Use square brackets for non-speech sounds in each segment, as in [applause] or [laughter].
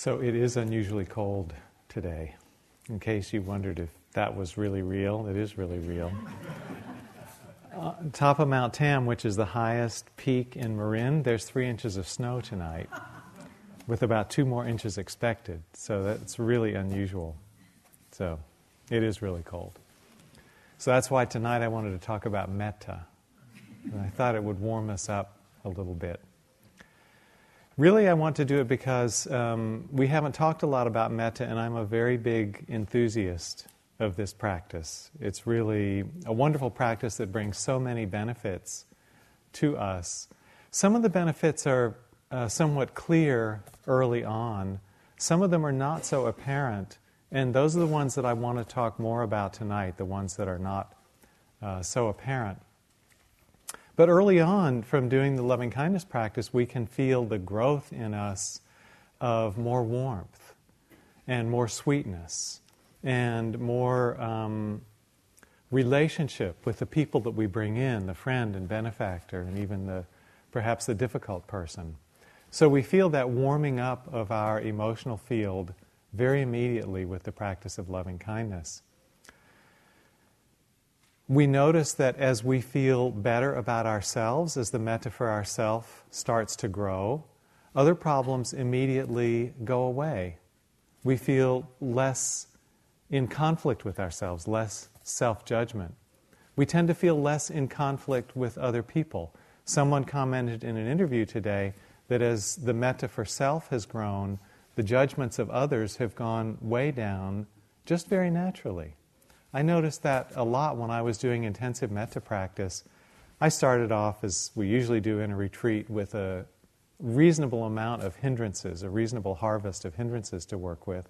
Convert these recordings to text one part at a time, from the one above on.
So it is unusually cold today. In case you wondered if that was really real, it is really real. [laughs] uh, top of Mount Tam, which is the highest peak in Marin, there's three inches of snow tonight, with about two more inches expected. So that's really unusual. So it is really cold. So that's why tonight I wanted to talk about metta. And I thought it would warm us up a little bit. Really, I want to do it because um, we haven't talked a lot about metta, and I'm a very big enthusiast of this practice. It's really a wonderful practice that brings so many benefits to us. Some of the benefits are uh, somewhat clear early on, some of them are not so apparent, and those are the ones that I want to talk more about tonight, the ones that are not uh, so apparent. But early on, from doing the loving kindness practice, we can feel the growth in us of more warmth and more sweetness and more um, relationship with the people that we bring in, the friend and benefactor, and even the perhaps the difficult person. So we feel that warming up of our emotional field very immediately with the practice of loving kindness we notice that as we feel better about ourselves, as the metta for ourself starts to grow, other problems immediately go away. We feel less in conflict with ourselves, less self judgment. We tend to feel less in conflict with other people. Someone commented in an interview today that as the metta for self has grown, the judgments of others have gone way down just very naturally. I noticed that a lot when I was doing intensive metta practice. I started off, as we usually do in a retreat, with a reasonable amount of hindrances, a reasonable harvest of hindrances to work with.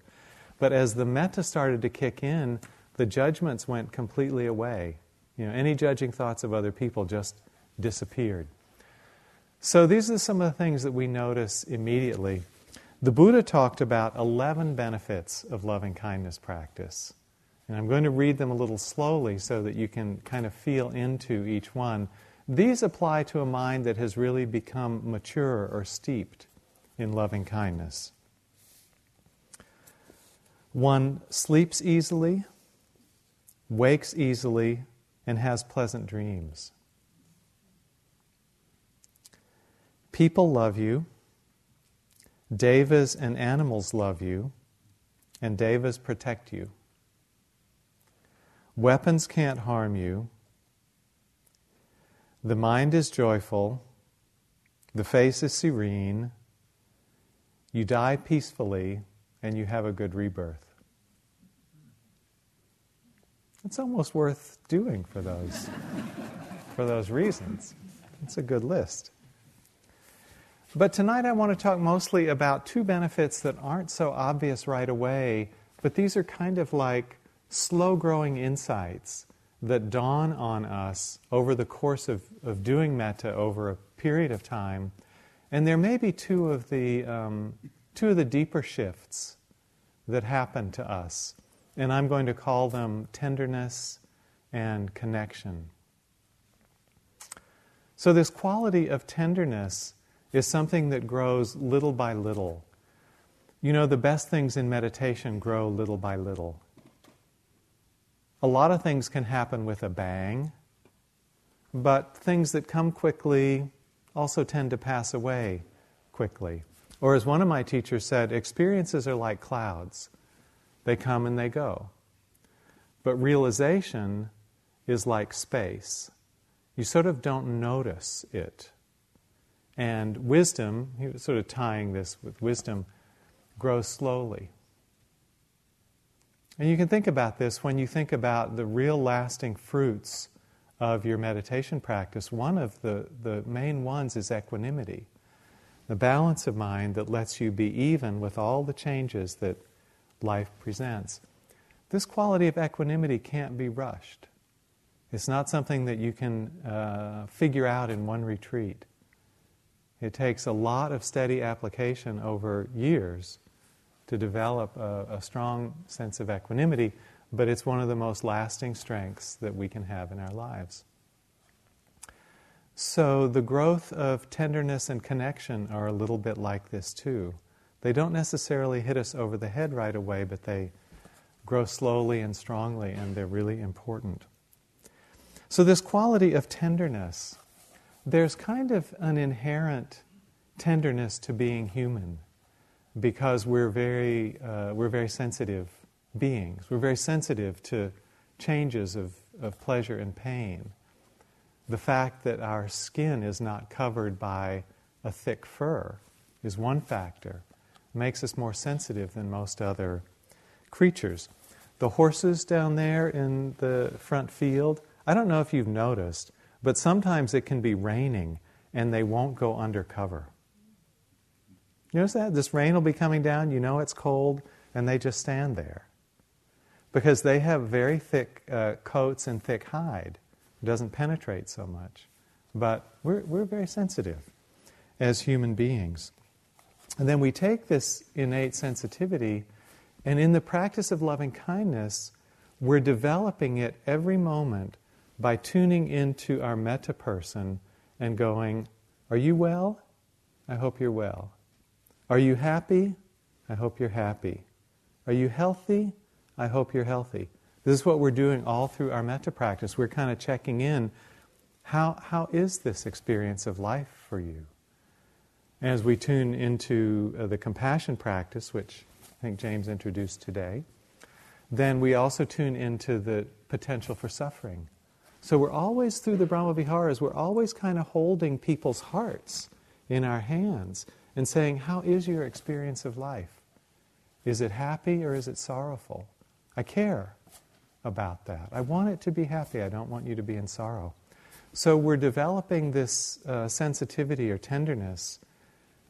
But as the metta started to kick in, the judgments went completely away. You know, any judging thoughts of other people just disappeared. So these are some of the things that we notice immediately. The Buddha talked about 11 benefits of loving kindness practice. And I'm going to read them a little slowly so that you can kind of feel into each one. These apply to a mind that has really become mature or steeped in loving kindness. One sleeps easily, wakes easily, and has pleasant dreams. People love you. Devas and animals love you, and devas protect you. Weapons can't harm you. The mind is joyful. The face is serene. You die peacefully, and you have a good rebirth. It's almost worth doing for those, [laughs] for those reasons. It's a good list. But tonight I want to talk mostly about two benefits that aren't so obvious right away, but these are kind of like slow growing insights that dawn on us over the course of, of doing metta over a period of time. And there may be two of the, um, two of the deeper shifts that happen to us. And I'm going to call them tenderness and connection. So, this quality of tenderness is something that grows little by little. You know, the best things in meditation grow little by little. A lot of things can happen with a bang, but things that come quickly also tend to pass away quickly. Or, as one of my teachers said, experiences are like clouds, they come and they go. But realization is like space. You sort of don't notice it. And wisdom, he was sort of tying this with wisdom, grows slowly. And you can think about this when you think about the real lasting fruits of your meditation practice. One of the, the main ones is equanimity, the balance of mind that lets you be even with all the changes that life presents. This quality of equanimity can't be rushed. It's not something that you can uh, figure out in one retreat. It takes a lot of steady application over years to develop a, a strong sense of equanimity, but it's one of the most lasting strengths that we can have in our lives. So, the growth of tenderness and connection are a little bit like this too. They don't necessarily hit us over the head right away, but they grow slowly and strongly, and they're really important. So, this quality of tenderness, there's kind of an inherent tenderness to being human because we're very, uh, we're very sensitive beings. We're very sensitive to changes of, of pleasure and pain. The fact that our skin is not covered by a thick fur is one factor. It makes us more sensitive than most other creatures. The horses down there in the front field, I don't know if you've noticed, but sometimes it can be raining and they won't go under cover. You notice that? This rain will be coming down, you know it's cold, and they just stand there. Because they have very thick uh, coats and thick hide. It doesn't penetrate so much. But we're, we're very sensitive as human beings. And then we take this innate sensitivity, and in the practice of loving kindness, we're developing it every moment by tuning into our metta person and going, Are you well? I hope you're well. Are you happy? I hope you're happy. Are you healthy? I hope you're healthy. This is what we're doing all through our metta practice. We're kind of checking in how, how is this experience of life for you? As we tune into uh, the compassion practice, which I think James introduced today, then we also tune into the potential for suffering. So we're always through the Brahma Viharas, we're always kind of holding people's hearts in our hands and saying, How is your experience of life? Is it happy or is it sorrowful? I care about that. I want it to be happy. I don't want you to be in sorrow. So we're developing this uh, sensitivity or tenderness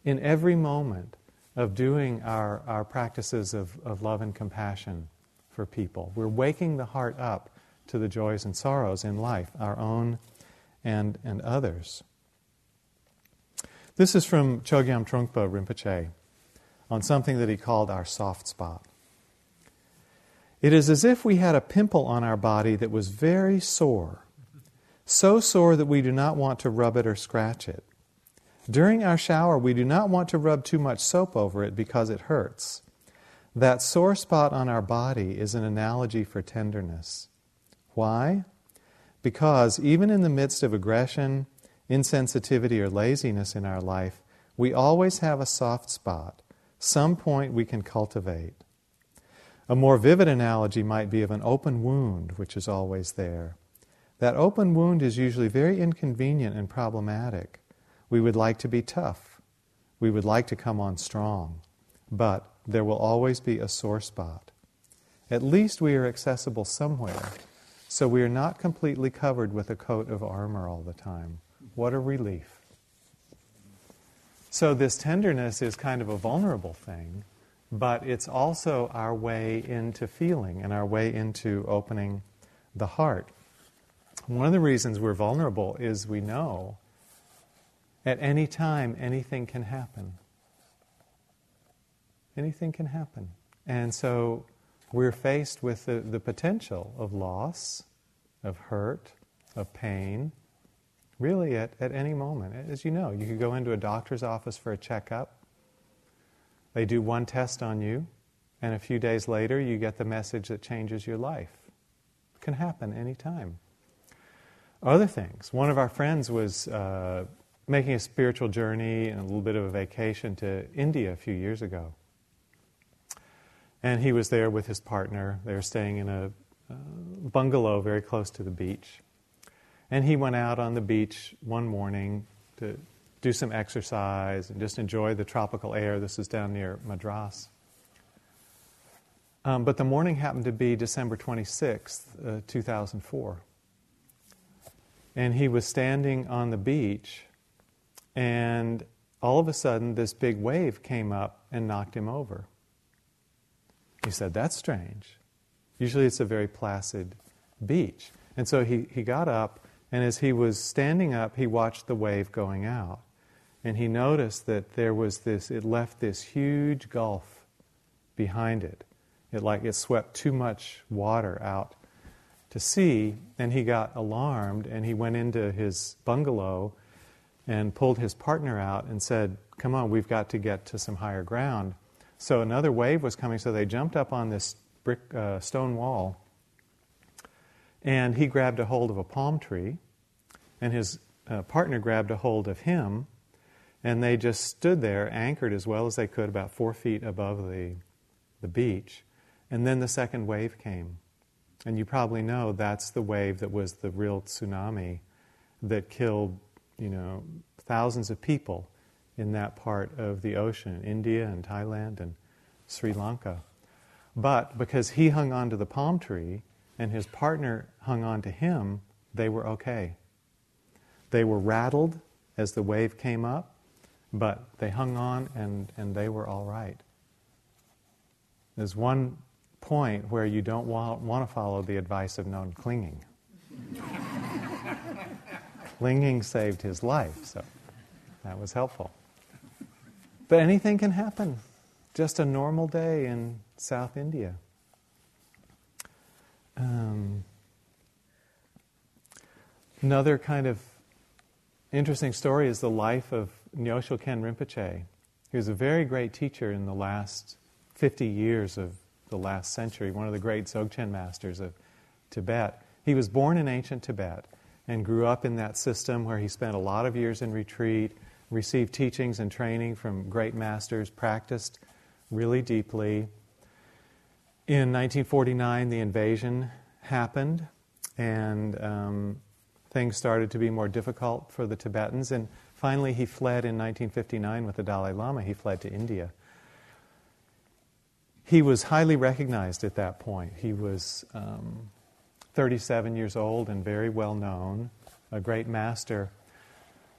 in every moment of doing our, our practices of, of love and compassion for people. We're waking the heart up to the joys and sorrows in life, our own and, and others. This is from Chogyam Trungpa Rinpoche on something that he called our soft spot. It is as if we had a pimple on our body that was very sore, so sore that we do not want to rub it or scratch it. During our shower, we do not want to rub too much soap over it because it hurts. That sore spot on our body is an analogy for tenderness. Why? Because even in the midst of aggression insensitivity or laziness in our life, we always have a soft spot, some point we can cultivate. A more vivid analogy might be of an open wound, which is always there. That open wound is usually very inconvenient and problematic. We would like to be tough. We would like to come on strong. But there will always be a sore spot. At least we are accessible somewhere, so we are not completely covered with a coat of armor all the time. What a relief. So, this tenderness is kind of a vulnerable thing, but it's also our way into feeling and our way into opening the heart. One of the reasons we're vulnerable is we know at any time anything can happen. Anything can happen. And so we're faced with the, the potential of loss, of hurt, of pain, really at, at any moment. As you know, you could go into a doctor's office for a checkup. They do one test on you, and a few days later, you get the message that changes your life. It can happen anytime. Other things. One of our friends was uh, making a spiritual journey and a little bit of a vacation to India a few years ago. And he was there with his partner. They were staying in a uh, bungalow very close to the beach. And he went out on the beach one morning to do some exercise and just enjoy the tropical air. This is down near Madras. Um, but the morning happened to be December 26th, uh, 2004. And he was standing on the beach, and all of a sudden, this big wave came up and knocked him over. He said, That's strange. Usually it's a very placid beach. And so he, he got up and as he was standing up, he watched the wave going out. And he noticed that there was this, it left this huge gulf behind it. It like it swept too much water out to sea, and he got alarmed and he went into his bungalow and pulled his partner out and said, Come on, we've got to get to some higher ground. So another wave was coming, so they jumped up on this brick uh, stone wall. And he grabbed a hold of a palm tree, and his uh, partner grabbed a hold of him, and they just stood there, anchored as well as they could, about four feet above the, the beach. And then the second wave came. And you probably know that's the wave that was the real tsunami that killed, you know, thousands of people in that part of the ocean, India and Thailand and Sri Lanka. But because he hung on to the palm tree and his partner hung on to him, they were okay. They were rattled as the wave came up, but they hung on and, and they were all right. There's one point where you don't want, want to follow the advice of non clinging. [laughs] clinging saved his life, so that was helpful. But anything can happen. Just a normal day in South India. Um, another kind of interesting story is the life of Nyoshul Khen Rinpoche. He was a very great teacher in the last 50 years of the last century, one of the great Dzogchen masters of Tibet. He was born in ancient Tibet and grew up in that system where he spent a lot of years in retreat, received teachings and training from great masters, practiced really deeply. In 1949, the invasion happened, and um, things started to be more difficult for the Tibetans. And finally, he fled in 1959 with the Dalai Lama. He fled to India he was highly recognized at that point. He was um, 37 years old and very well known, a great master.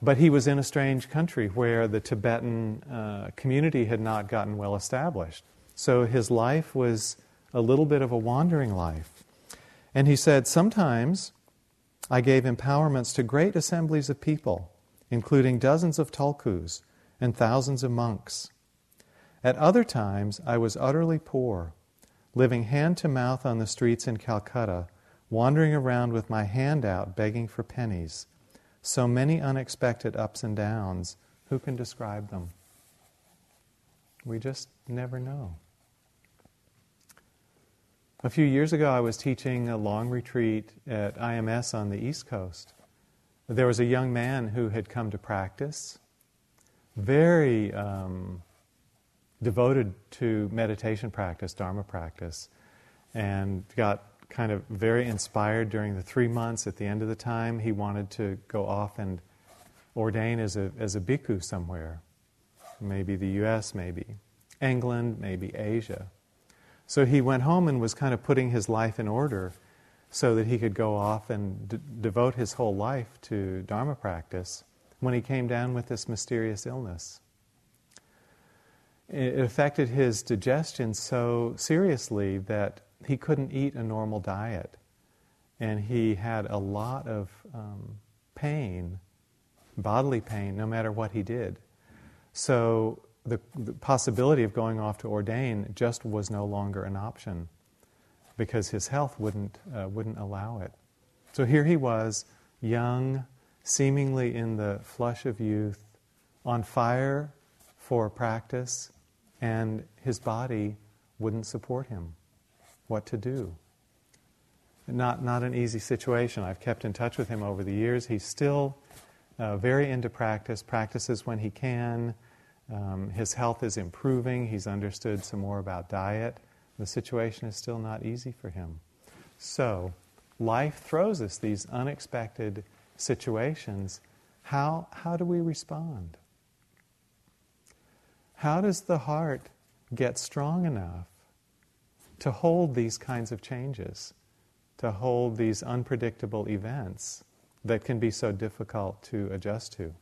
But he was in a strange country where the Tibetan uh, community had not gotten well established. So his life was a little bit of a wandering life. And he said, Sometimes I gave empowerments to great assemblies of people, including dozens of tulkus and thousands of monks. At other times, I was utterly poor, living hand to mouth on the streets in Calcutta, wandering around with my hand out begging for pennies. So many unexpected ups and downs. Who can describe them? We just never know. A few years ago, I was teaching a long retreat at IMS on the East Coast. There was a young man who had come to practice, very um, devoted to meditation practice, Dharma practice, and got kind of very inspired during the three months. At the end of the time, he wanted to go off and ordain as a, as a bhikkhu somewhere. Maybe the US, maybe England, maybe Asia. So he went home and was kind of putting his life in order so that he could go off and d- devote his whole life to Dharma practice when he came down with this mysterious illness it affected his digestion so seriously that he couldn't eat a normal diet. And he had a lot of um, pain, bodily pain, no matter what he did. So the, the, possibility of going off to ordain just was no longer an option because his health wouldn't, uh, wouldn't allow it. So here he was, young, seemingly in the flush of youth, on fire for practice, and his body wouldn't support him. What to do? Not, not an easy situation. I've kept in touch with him over the years. He's still uh, very into practice, practices when he can. Um, his health is improving. He's understood some more about diet. The situation is still not easy for him. So, life throws us these unexpected situations. How, how do we respond? How does the heart get strong enough to hold these kinds of changes, to hold these unpredictable events that can be so difficult to adjust to?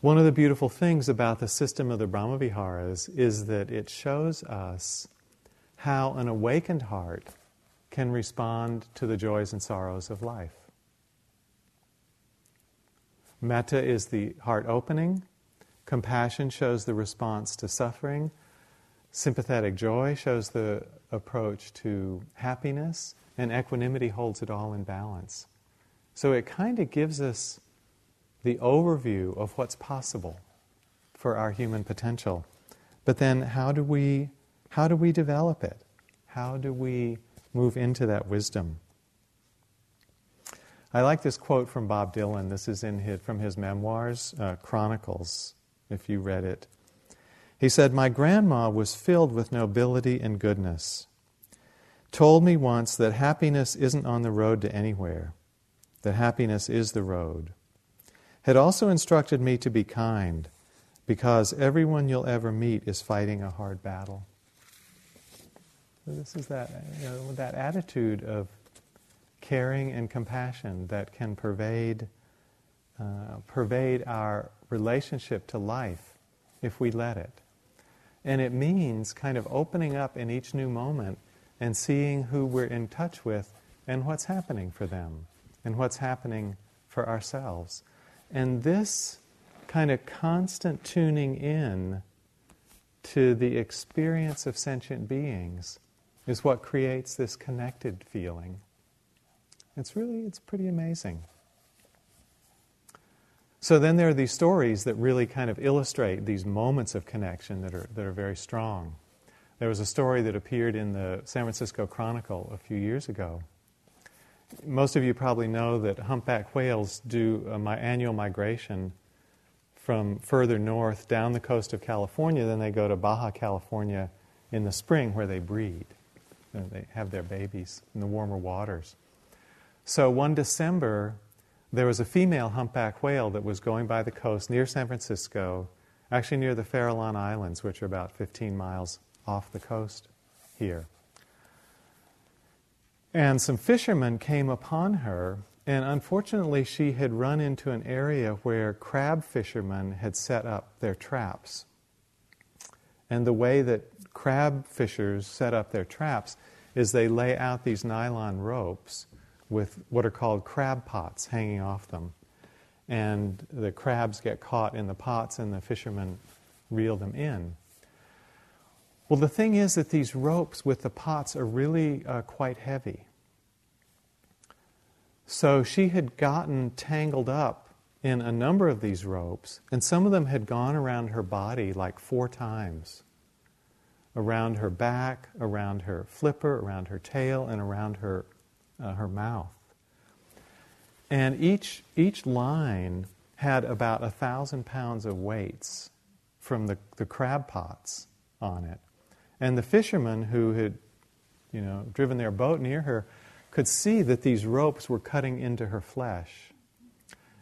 One of the beautiful things about the system of the Brahmaviharas is that it shows us how an awakened heart can respond to the joys and sorrows of life. Metta is the heart opening, Compassion shows the response to suffering. Sympathetic joy shows the approach to happiness. And equanimity holds it all in balance. So it kind of gives us the overview of what's possible for our human potential. But then how do we how do we develop it? How do we move into that wisdom? I like this quote from Bob Dylan. This is in his, from his memoirs, uh, Chronicles, if you read it. He said, My grandma was filled with nobility and goodness. Told me once that happiness isn't on the road to anywhere, that happiness is the road. Had also instructed me to be kind, because everyone you'll ever meet is fighting a hard battle. So this is that, you know, that attitude of caring and compassion that can pervade, uh, pervade our relationship to life if we let it. And it means kind of opening up in each new moment and seeing who we're in touch with and what's happening for them and what's happening for ourselves. And this kind of constant tuning in to the experience of sentient beings is what creates this connected feeling. It's really, it's pretty amazing. So then there are these stories that really kind of illustrate these moments of connection that are, that are very strong. There was a story that appeared in the San Francisco Chronicle a few years ago. Most of you probably know that humpback whales do a my annual migration from further north down the coast of California, then they go to Baja California in the spring where they breed. They have their babies in the warmer waters. So one December, there was a female humpback whale that was going by the coast near San Francisco, actually near the Farallon Islands, which are about 15 miles off the coast here. And some fishermen came upon her, and unfortunately, she had run into an area where crab fishermen had set up their traps. And the way that crab fishers set up their traps is they lay out these nylon ropes with what are called crab pots hanging off them. And the crabs get caught in the pots, and the fishermen reel them in. Well, the thing is that these ropes with the pots are really uh, quite heavy. So she had gotten tangled up in a number of these ropes, and some of them had gone around her body like four times around her back, around her flipper, around her tail, and around her uh, her mouth. And each, each line had about a thousand pounds of weights from the, the crab pots on it. And the fishermen who had, you know, driven their boat near her could see that these ropes were cutting into her flesh.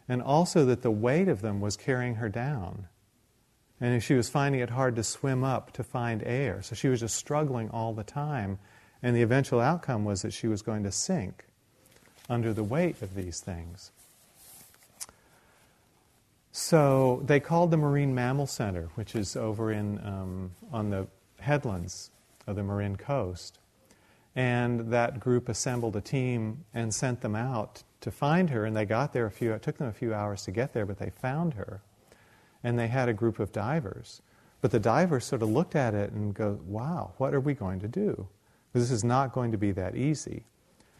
And also that the weight of them was carrying her down. And she was finding it hard to swim up to find air. So she was just struggling all the time and the eventual outcome was that she was going to sink under the weight of these things. So they called the Marine Mammal Center, which is over in, um, on the headlands of the Marin coast. And that group assembled a team and sent them out to find her. And they got there a few, it took them a few hours to get there, but they found her. And they had a group of divers. But the divers sort of looked at it and go, wow, what are we going to do? This is not going to be that easy.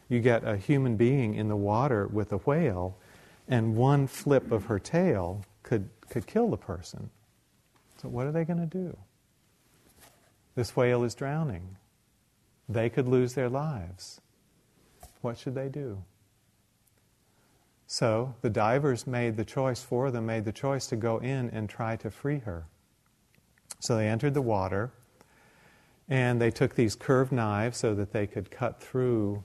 You get a human being in the water with a whale, and one flip of her tail could, could kill the person. So, what are they going to do? This whale is drowning. They could lose their lives. What should they do? So the divers made the choice for them, made the choice to go in and try to free her. So they entered the water and they took these curved knives so that they could cut through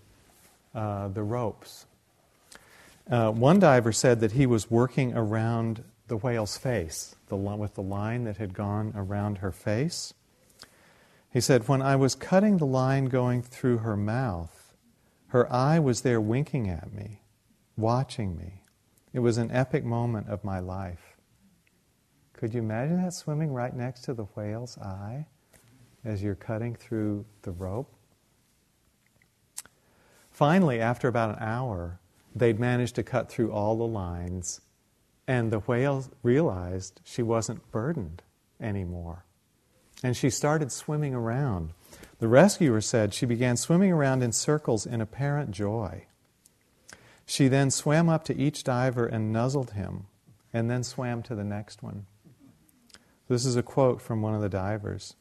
uh, the ropes. Uh, one diver said that he was working around the whale's face, the, with the line that had gone around her face. He said, When I was cutting the line going through her mouth, her eye was there winking at me, watching me. It was an epic moment of my life. Could you imagine that swimming right next to the whale's eye? as you're cutting through the rope. Finally, after about an hour, they'd managed to cut through all the lines, and the whale realized she wasn't burdened anymore. And she started swimming around. The rescuer said she began swimming around in circles in apparent joy. She then swam up to each diver and nuzzled him, and then swam to the next one. This is a quote from one of the divers.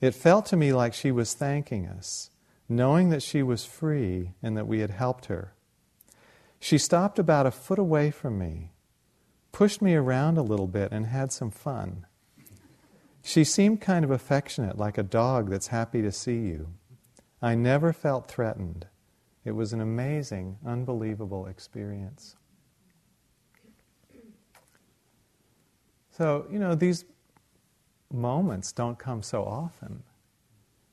It felt to me like she was thanking us, knowing that she was free and that we had helped her. She stopped about a foot away from me, pushed me around a little bit, and had some fun. She seemed kind of affectionate, like a dog that's happy to see you. I never felt threatened. It was an amazing, unbelievable experience. So, you know, these moments don't come so often.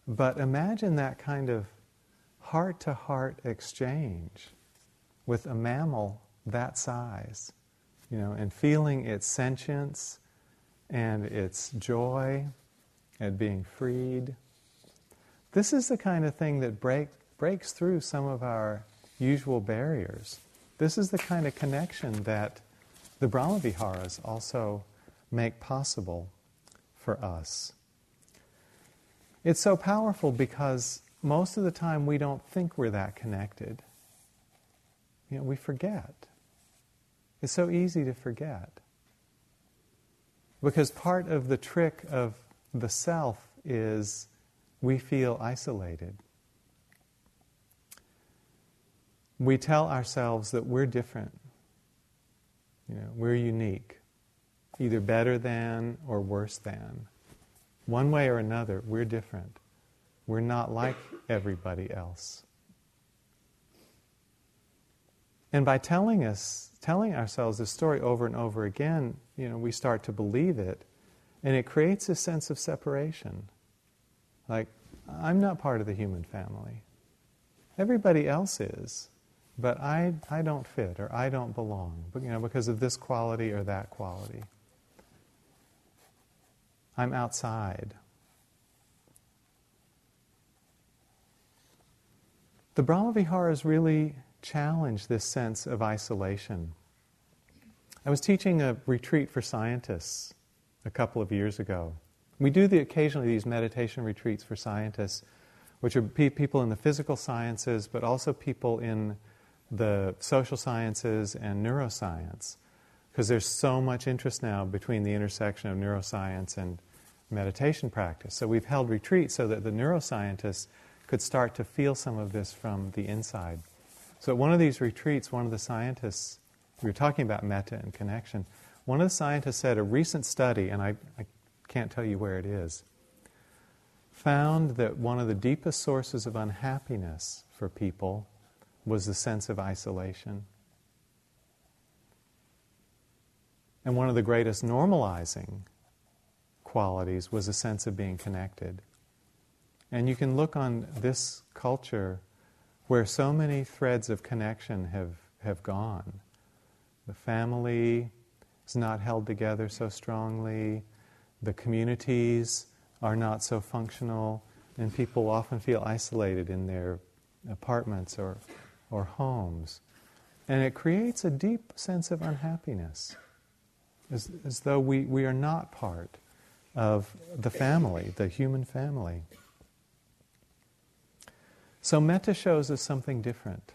But imagine that kind of heart to heart exchange with a mammal that size, you know, and feeling its sentience and its joy at being freed. This is the kind of thing that break, breaks through some of our usual barriers. This is the kind of connection that the Brahmaviharas also make possible for us. It's so powerful because most of the time we don't think we're that connected. You know, we forget. It's so easy to forget. Because part of the trick of the self is we feel isolated. We tell ourselves that we're different. You know, we're unique, either better than or worse than. One way or another, we're different. We're not like everybody else. And by telling us, telling ourselves this story over and over again, you know, we start to believe it, and it creates a sense of separation. Like, I'm not part of the human family. Everybody else is, but I, I don't fit or I don't belong, but, you know, because of this quality or that quality. I'm outside. The Brahmaviharas really challenge this sense of isolation. I was teaching a retreat for scientists a couple of years ago. We do the, occasionally these meditation retreats for scientists, which are pe- people in the physical sciences, but also people in the social sciences and neuroscience, because there's so much interest now between the intersection of neuroscience and meditation practice. So we've held retreats so that the neuroscientists could start to feel some of this from the inside. So at one of these retreats, one of the scientists, we were talking about metta and connection, one of the scientists said a recent study, and I, I can't tell you where it is, found that one of the deepest sources of unhappiness for people was the sense of isolation. And one of the greatest normalizing qualities was a sense of being connected. And you can look on this culture where so many threads of connection have, have gone. The family is not held together so strongly, the communities are not so functional, and people often feel isolated in their apartments or, or homes. And it creates a deep sense of unhappiness, as, as though we, we are not part of the family, the human family. So, metta shows us something different.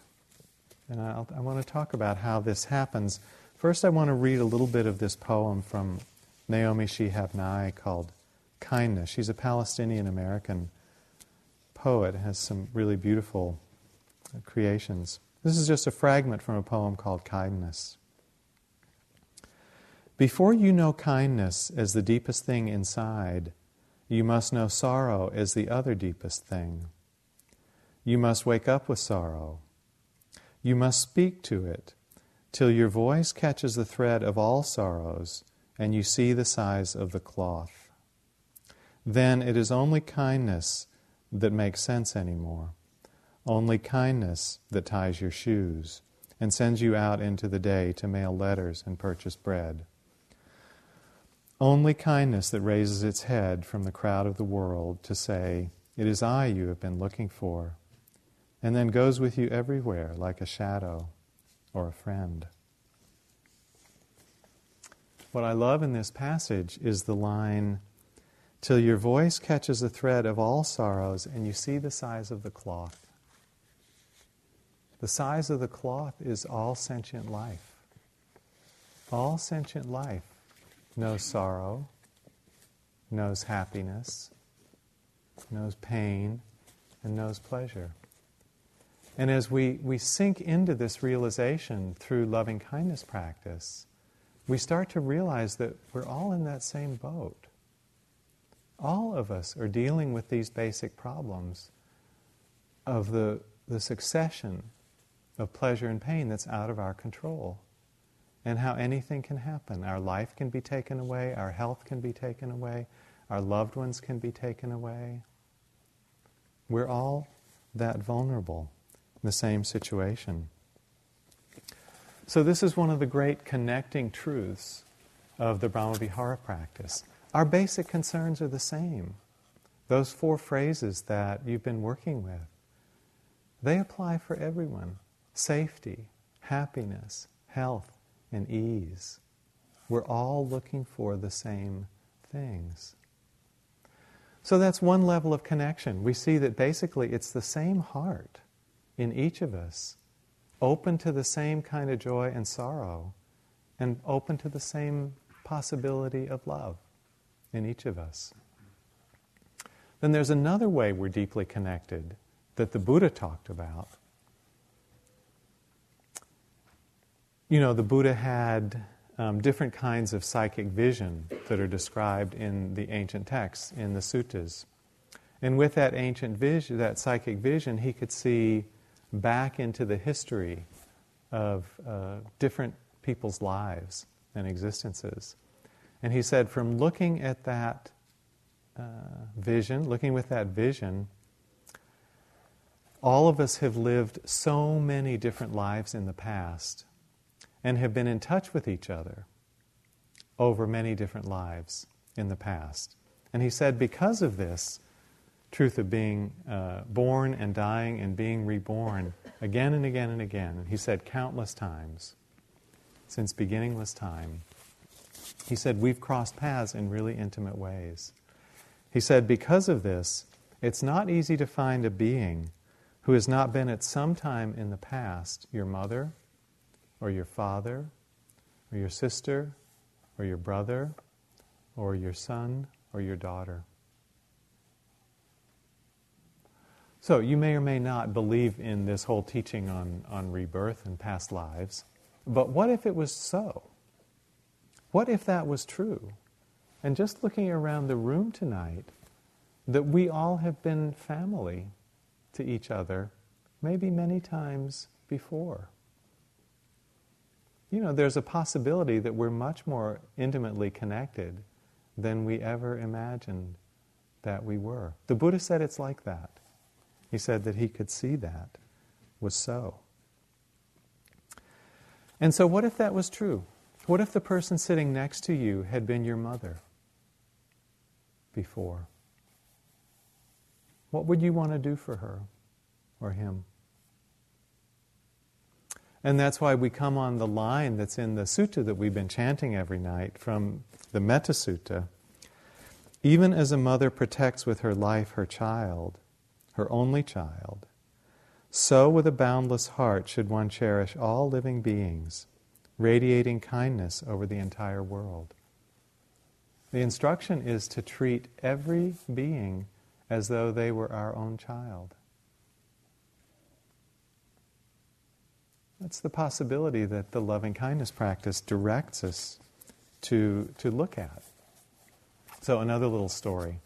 And I'll, i want to talk about how this happens. First, I want to read a little bit of this poem from Naomi Shihab Nye called Kindness. She's a Palestinian American poet, has some really beautiful creations. This is just a fragment from a poem called Kindness. Before you know kindness as the deepest thing inside, you must know sorrow as the other deepest thing. You must wake up with sorrow. You must speak to it till your voice catches the thread of all sorrows and you see the size of the cloth. Then it is only kindness that makes sense anymore, only kindness that ties your shoes and sends you out into the day to mail letters and purchase bread. Only kindness that raises its head from the crowd of the world to say, It is I you have been looking for and then goes with you everywhere like a shadow or a friend. What I love in this passage is the line, till your voice catches the thread of all sorrows and you see the size of the cloth. the size of the cloth is all sentient life. All sentient life knows sorrow, knows happiness, knows pain, and knows pleasure. And as we, we sink into this realization through loving kindness practice, we start to realize that we're all in that same boat. All of us are dealing with these basic problems of the, the succession of pleasure and pain that's out of our control. And how anything can happen. Our life can be taken away, our health can be taken away, our loved ones can be taken away. We're all that vulnerable in the same situation. So, this is one of the great connecting truths of the Brahmavihara practice. Our basic concerns are the same. Those four phrases that you've been working with, they apply for everyone safety, happiness, health, and ease. We're all looking for the same things. So that's one level of connection. We see that basically it's the same heart in each of us, open to the same kind of joy and sorrow, and open to the same possibility of love in each of us. Then there's another way we're deeply connected that the Buddha talked about. You know, the Buddha had um, different kinds of psychic vision that are described in the ancient texts, in the suttas. And with that ancient vision, that psychic vision, he could see back into the history of uh, different people's lives and existences. And he said, from looking at that uh, vision, looking with that vision, all of us have lived so many different lives in the past and have been in touch with each other over many different lives in the past. And he said, because of this truth of being uh, born and dying and being reborn again and again and again, and he said countless times since beginningless time, he said, we've crossed paths in really intimate ways. He said, because of this, it's not easy to find a being who has not been at some time in the past your mother, or your father, or your sister, or your brother, or your son, or your daughter. So, you may or may not believe in this whole teaching on, on rebirth and past lives, but what if it was so? What if that was true? And just looking around the room tonight, that we all have been family to each other, maybe many times before you know, there's a possibility that we're much more intimately connected than we ever imagined that we were. The Buddha said it's like that. He said that he could see that was so. And so, what if that was true? What if the person sitting next to you had been your mother before? What would you want to do for her or him? And that's why we come on the line that's in the sutta that we've been chanting every night from the Metta Sutta. Even as a mother protects with her life her child, her only child, so with a boundless heart should one cherish all living beings, radiating kindness over the entire world. The instruction is to treat every being as though they were our own child. That's the possibility that the loving kindness practice directs us to, to look at. So, another little story.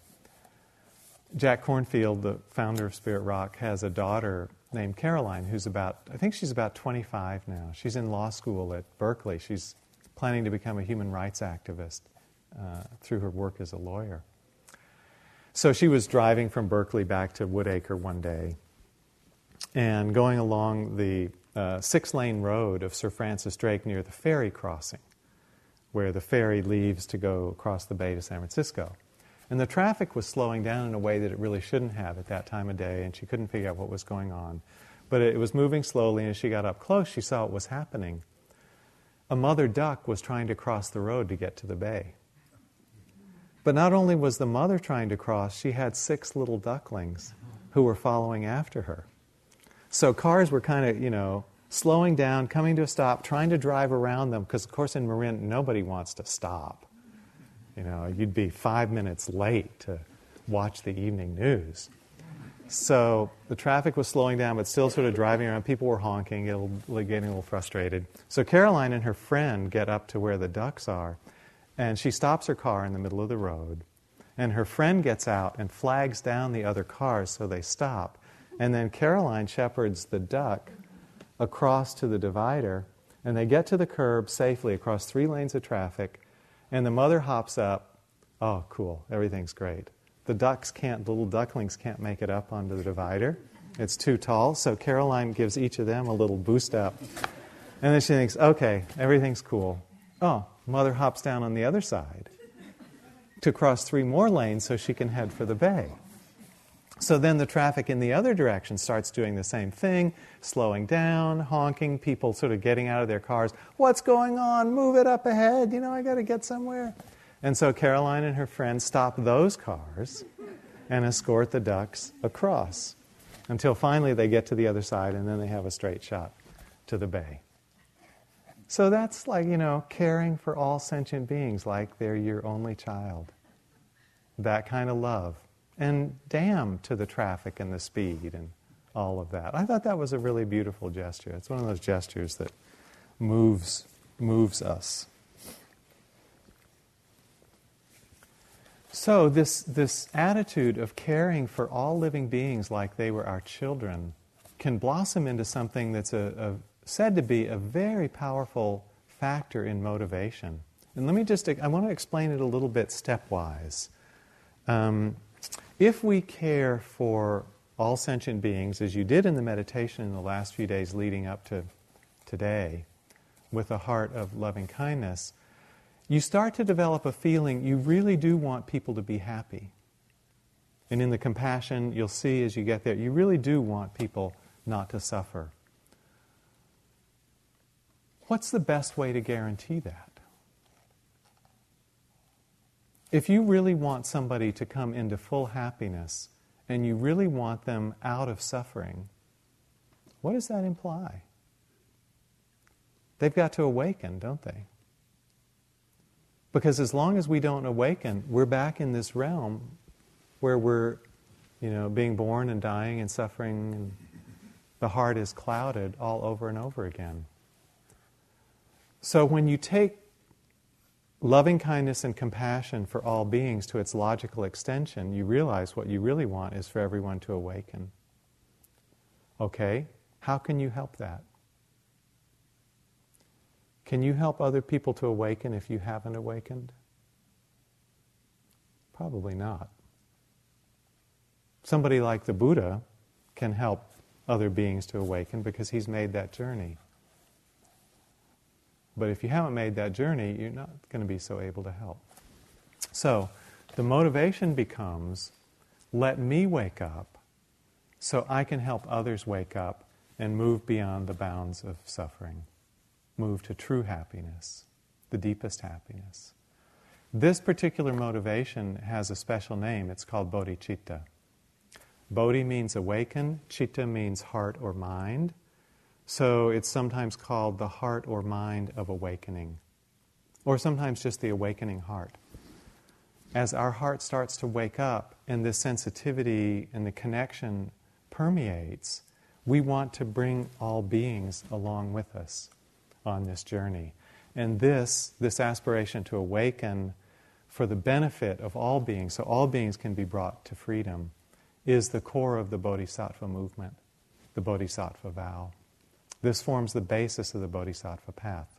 Jack Kornfield, the founder of Spirit Rock, has a daughter named Caroline who's about, I think she's about 25 now. She's in law school at Berkeley. She's planning to become a human rights activist uh, through her work as a lawyer. So she was driving from Berkeley back to Woodacre one day and going along the uh, six lane road of Sir Francis Drake near the ferry crossing, where the ferry leaves to go across the bay to San Francisco. And the traffic was slowing down in a way that it really shouldn't have at that time of day, and she couldn't figure out what was going on. But it was moving slowly, and as she got up close, she saw what was happening. A mother duck was trying to cross the road to get to the bay. But not only was the mother trying to cross, she had six little ducklings who were following after her. So cars were kind of, you know, slowing down, coming to a stop, trying to drive around them, because of course in Marin, nobody wants to stop. You know, you'd be five minutes late to watch the evening news. So the traffic was slowing down, but still sort of driving around. People were honking, getting a little frustrated. So Caroline and her friend get up to where the ducks are, and she stops her car in the middle of the road. And her friend gets out and flags down the other cars so they stop. And then Caroline shepherds the duck across to the divider, and they get to the curb safely across three lanes of traffic. And the mother hops up. Oh, cool, everything's great. The ducks can't, the little ducklings can't make it up onto the divider. It's too tall, so Caroline gives each of them a little boost up. And then she thinks, okay, everything's cool. Oh, mother hops down on the other side to cross three more lanes so she can head for the bay. So then the traffic in the other direction starts doing the same thing, slowing down, honking, people sort of getting out of their cars. What's going on? Move it up ahead. You know, I got to get somewhere. And so Caroline and her friends stop those cars and escort the ducks across until finally they get to the other side and then they have a straight shot to the bay. So that's like, you know, caring for all sentient beings like they're your only child. That kind of love. And damn to the traffic and the speed and all of that. I thought that was a really beautiful gesture. It's one of those gestures that moves moves us. So, this, this attitude of caring for all living beings like they were our children can blossom into something that's a, a, said to be a very powerful factor in motivation. And let me just, I want to explain it a little bit stepwise. Um, if we care for all sentient beings, as you did in the meditation in the last few days leading up to today, with a heart of loving kindness, you start to develop a feeling you really do want people to be happy. And in the compassion, you'll see as you get there, you really do want people not to suffer. What's the best way to guarantee that? If you really want somebody to come into full happiness and you really want them out of suffering, what does that imply? They've got to awaken, don't they? Because as long as we don't awaken, we're back in this realm where we're, you know, being born and dying and suffering, and the heart is clouded all over and over again. So when you take loving kindness and compassion for all beings to its logical extension, you realize what you really want is for everyone to awaken. Okay, how can you help that? Can you help other people to awaken if you haven't awakened? Probably not. Somebody like the Buddha can help other beings to awaken because he's made that journey. But if you haven't made that journey, you're not going to be so able to help. So, the motivation becomes let me wake up so I can help others wake up and move beyond the bounds of suffering move to true happiness, the deepest happiness. This particular motivation has a special name. It's called bodhicitta. Bodhi means awaken, citta means heart or mind. So it's sometimes called the heart or mind of awakening, or sometimes just the awakening heart. As our heart starts to wake up and this sensitivity and the connection permeates, we want to bring all beings along with us on this journey. And this, this aspiration to awaken for the benefit of all beings, so all beings can be brought to freedom, is the core of the Bodhisattva movement, the Bodhisattva vow. This forms the basis of the Bodhisattva path.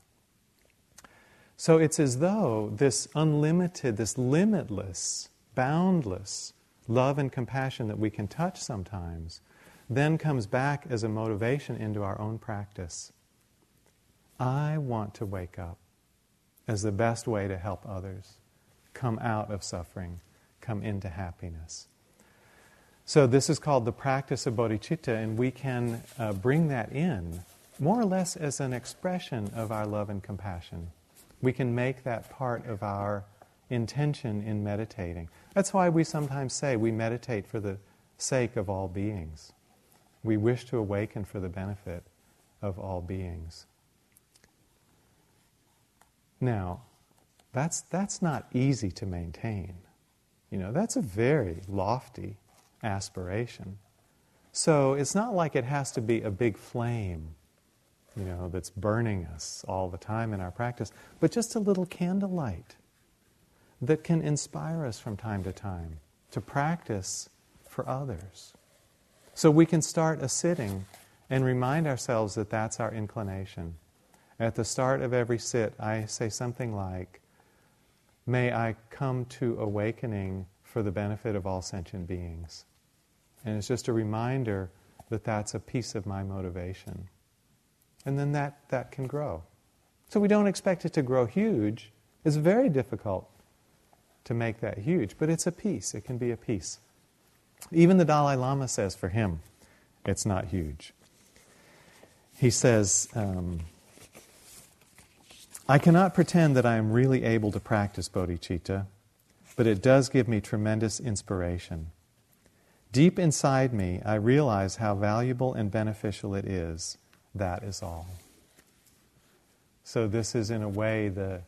So it's as though this unlimited, this limitless, boundless love and compassion that we can touch sometimes then comes back as a motivation into our own practice. I want to wake up as the best way to help others come out of suffering, come into happiness. So, this is called the practice of bodhicitta, and we can uh, bring that in more or less as an expression of our love and compassion. We can make that part of our intention in meditating. That's why we sometimes say we meditate for the sake of all beings. We wish to awaken for the benefit of all beings. Now, that's, that's not easy to maintain. You know, that's a very lofty aspiration. So it's not like it has to be a big flame, you know, that's burning us all the time in our practice, but just a little candlelight that can inspire us from time to time to practice for others. So we can start a sitting and remind ourselves that that's our inclination. At the start of every sit, I say something like, May I come to awakening for the benefit of all sentient beings. And it's just a reminder that that's a piece of my motivation. And then that, that can grow. So we don't expect it to grow huge. It's very difficult to make that huge, but it's a piece. It can be a piece. Even the Dalai Lama says for him, it's not huge. He says, um, I cannot pretend that I am really able to practice bodhicitta, but it does give me tremendous inspiration. Deep inside me, I realize how valuable and beneficial it is. That is all. So, this is in a way the,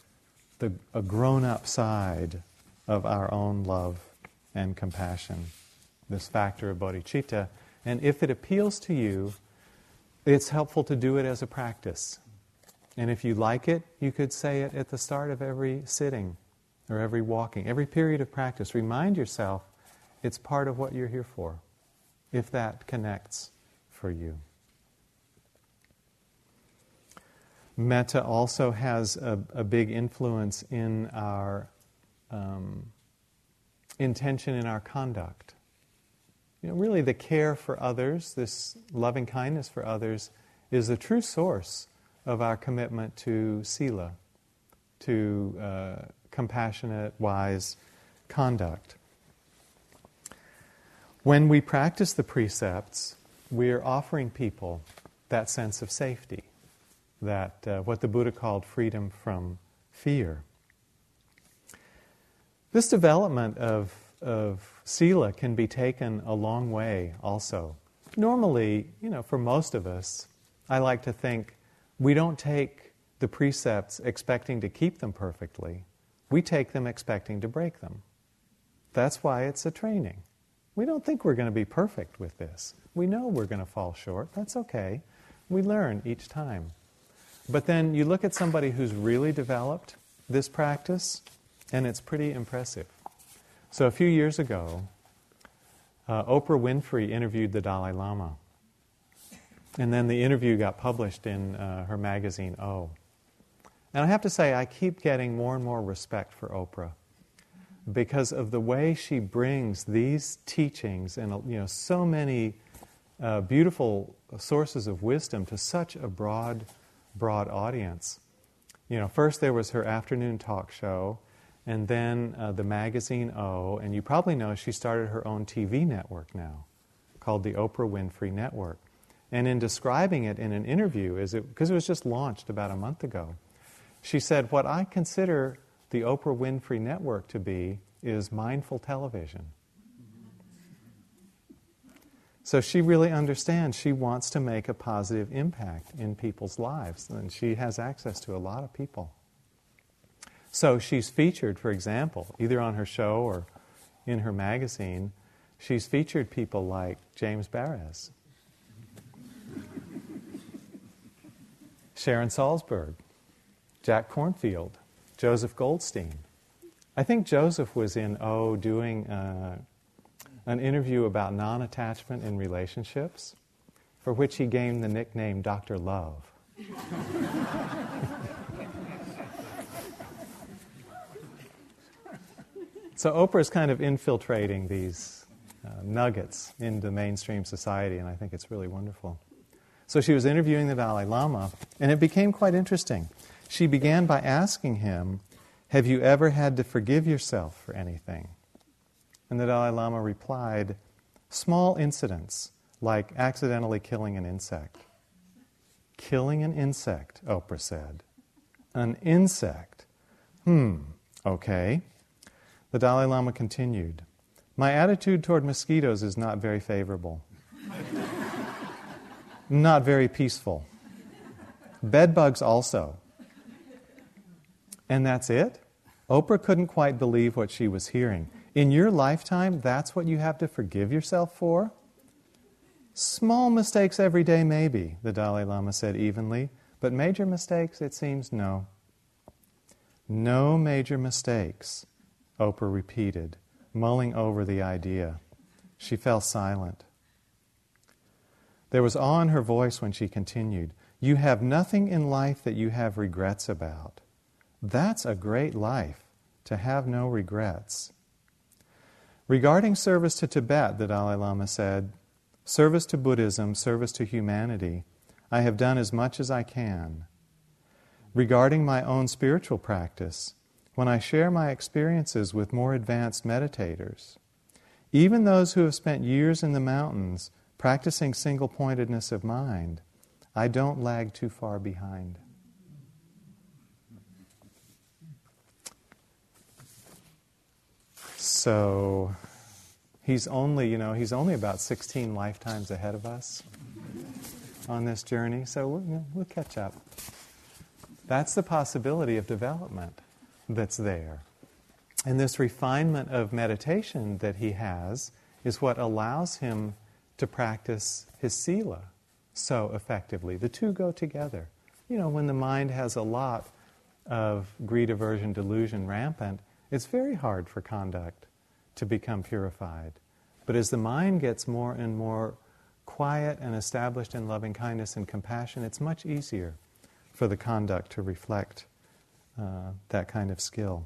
the, a grown up side of our own love and compassion, this factor of bodhicitta. And if it appeals to you, it's helpful to do it as a practice. And if you like it, you could say it at the start of every sitting or every walking, every period of practice. Remind yourself it's part of what you're here for, if that connects for you. Metta also has a, a big influence in our um, intention in our conduct. You know, really, the care for others, this loving kindness for others, is the true source of our commitment to sila, to uh, compassionate, wise conduct. When we practice the precepts, we're offering people that sense of safety, that uh, what the Buddha called freedom from fear. This development of, of sila can be taken a long way also. Normally, you know, for most of us, I like to think we don't take the precepts expecting to keep them perfectly. We take them expecting to break them. That's why it's a training. We don't think we're going to be perfect with this. We know we're going to fall short. That's okay. We learn each time. But then you look at somebody who's really developed this practice, and it's pretty impressive. So a few years ago, uh, Oprah Winfrey interviewed the Dalai Lama. And then the interview got published in uh, her magazine, O. And I have to say, I keep getting more and more respect for Oprah because of the way she brings these teachings and you know so many uh, beautiful sources of wisdom to such a broad, broad audience. You know, first there was her afternoon talk show, and then uh, the magazine O, and you probably know she started her own TV network now, called the Oprah Winfrey Network. And in describing it in an interview, because it, it was just launched about a month ago, she said, "What I consider the Oprah Winfrey Network to be is mindful television. So she really understands she wants to make a positive impact in people's lives, and she has access to a lot of people. So she's featured, for example, either on her show or in her magazine, she's featured people like James Baraz, Sharon Salzberg, Jack Kornfield, Joseph Goldstein. I think Joseph was in O doing uh, an interview about non attachment in relationships, for which he gained the nickname Dr. Love. [laughs] so Oprah is kind of infiltrating these uh, nuggets into mainstream society, and I think it's really wonderful. So she was interviewing the Dalai Lama, and it became quite interesting. She began by asking him, Have you ever had to forgive yourself for anything? And the Dalai Lama replied, Small incidents, like accidentally killing an insect. Killing an insect, Oprah said. An insect? Hmm, okay. The Dalai Lama continued, My attitude toward mosquitoes is not very favorable. [laughs] not very peaceful. Bed bugs also. And that's it? Oprah couldn't quite believe what she was hearing. In your lifetime, that's what you have to forgive yourself for? Small mistakes every day, maybe, the Dalai Lama said evenly, but major mistakes, it seems, no. No major mistakes, Oprah repeated, mulling over the idea. She fell silent. There was awe in her voice when she continued. You have nothing in life that you have regrets about. That's a great life, to have no regrets. Regarding service to Tibet, the Dalai Lama said, service to Buddhism, service to humanity, I have done as much as I can. Regarding my own spiritual practice, when I share my experiences with more advanced meditators, even those who have spent years in the mountains practicing single pointedness of mind, I don't lag too far behind. So he's only, you know, he's only about 16 lifetimes ahead of us on this journey, so we'll, you know, we'll catch up. That's the possibility of development that's there. And this refinement of meditation that he has is what allows him to practice his sila so effectively. The two go together. You know, when the mind has a lot of greed, aversion, delusion rampant, it's very hard for conduct to become purified. But as the mind gets more and more quiet and established in loving kindness and compassion, it's much easier for the conduct to reflect uh, that kind of skill.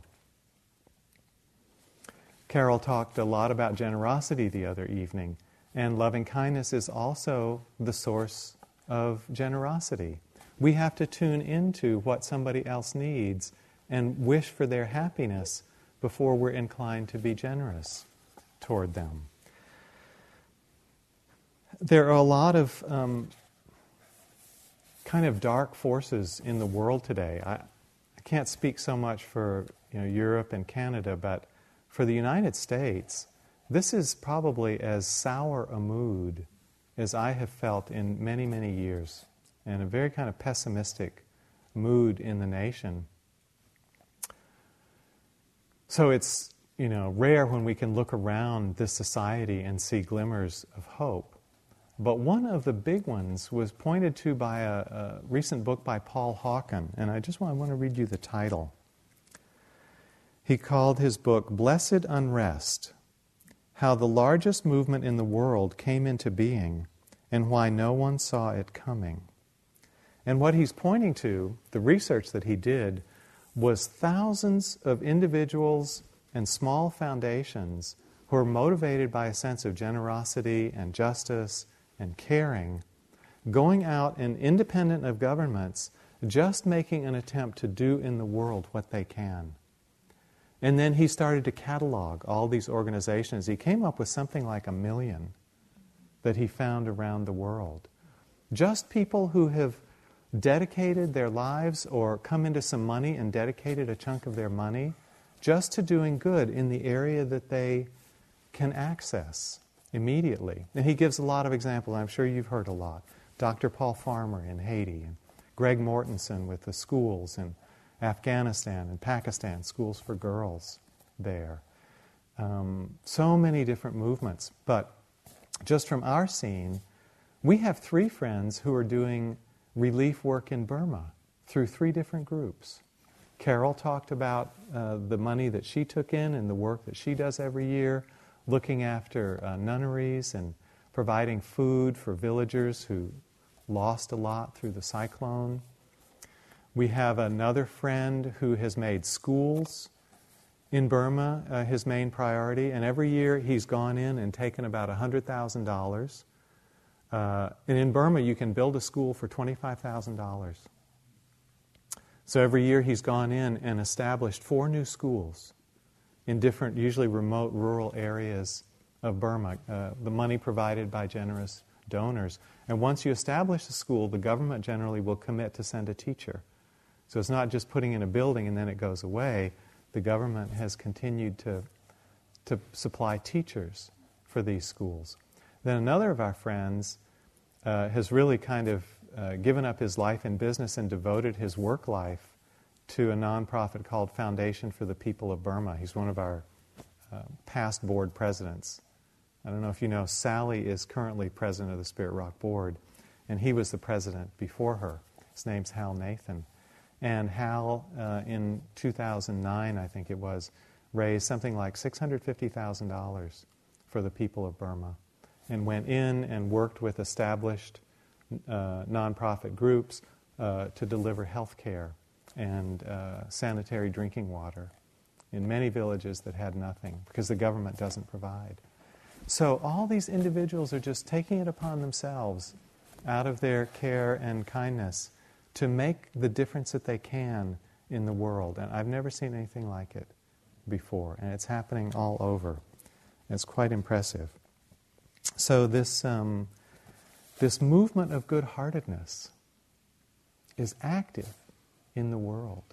Carol talked a lot about generosity the other evening, and loving kindness is also the source of generosity. We have to tune into what somebody else needs and wish for their happiness before we're inclined to be generous toward them. There are a lot of um, kind of dark forces in the world today. I, I can't speak so much for you know, Europe and Canada, but for the United States, this is probably as sour a mood as I have felt in many, many years, and a very kind of pessimistic mood in the nation. So it's you know rare when we can look around this society and see glimmers of hope. But one of the big ones was pointed to by a, a recent book by Paul Hawken, and I just want, I want to read you the title. He called his book Blessed Unrest How the Largest Movement in the World Came into Being and Why No One Saw It Coming. And what he's pointing to, the research that he did, was thousands of individuals and small foundations who are motivated by a sense of generosity and justice and caring, going out and independent of governments, just making an attempt to do in the world what they can. And then he started to catalog all these organizations. He came up with something like a million that he found around the world. Just people who have dedicated their lives or come into some money and dedicated a chunk of their money just to doing good in the area that they can access immediately. And he gives a lot of examples. I'm sure you've heard a lot. Dr. Paul Farmer in Haiti, and Greg Mortenson with the schools in Afghanistan and Pakistan, schools for girls there. Um, so many different movements. But just from our scene, we have three friends who are doing relief work in Burma through three different groups. Carol talked about uh, the money that she took in and the work that she does every year looking after uh, nunneries and providing food for villagers who lost a lot through the cyclone. We have another friend who has made schools in Burma uh, his main priority, and every year he's gone in and taken about $100,000. Uh, and in Burma, you can build a school for $25,000. So every year he's gone in and established four new schools in different, usually remote rural areas of Burma, uh, the money provided by generous donors. And once you establish a school, the government generally will commit to send a teacher. So it's not just putting in a building and then it goes away. The government has continued to, to supply teachers for these schools. Then another of our friends uh, has really kind of uh, given up his life in business and devoted his work life to a nonprofit called Foundation for the People of Burma. He's one of our uh, past board presidents. I don't know if you know, Sally is currently president of the Spirit Rock Board, and he was the president before her. His name's Hal Nathan. And Hal, uh, in 2009, I think it was, raised something like $650,000 for the people of Burma and went in and worked with established uh, nonprofit groups uh, to deliver health care and uh, sanitary drinking water in many villages that had nothing because the government doesn't provide. So all these individuals are just taking it upon themselves out of their care and kindness to make the difference that they can in the world. And I've never seen anything like it before. And it's happening all over. It's quite impressive. So, this, um, this movement of good heartedness is active in the world.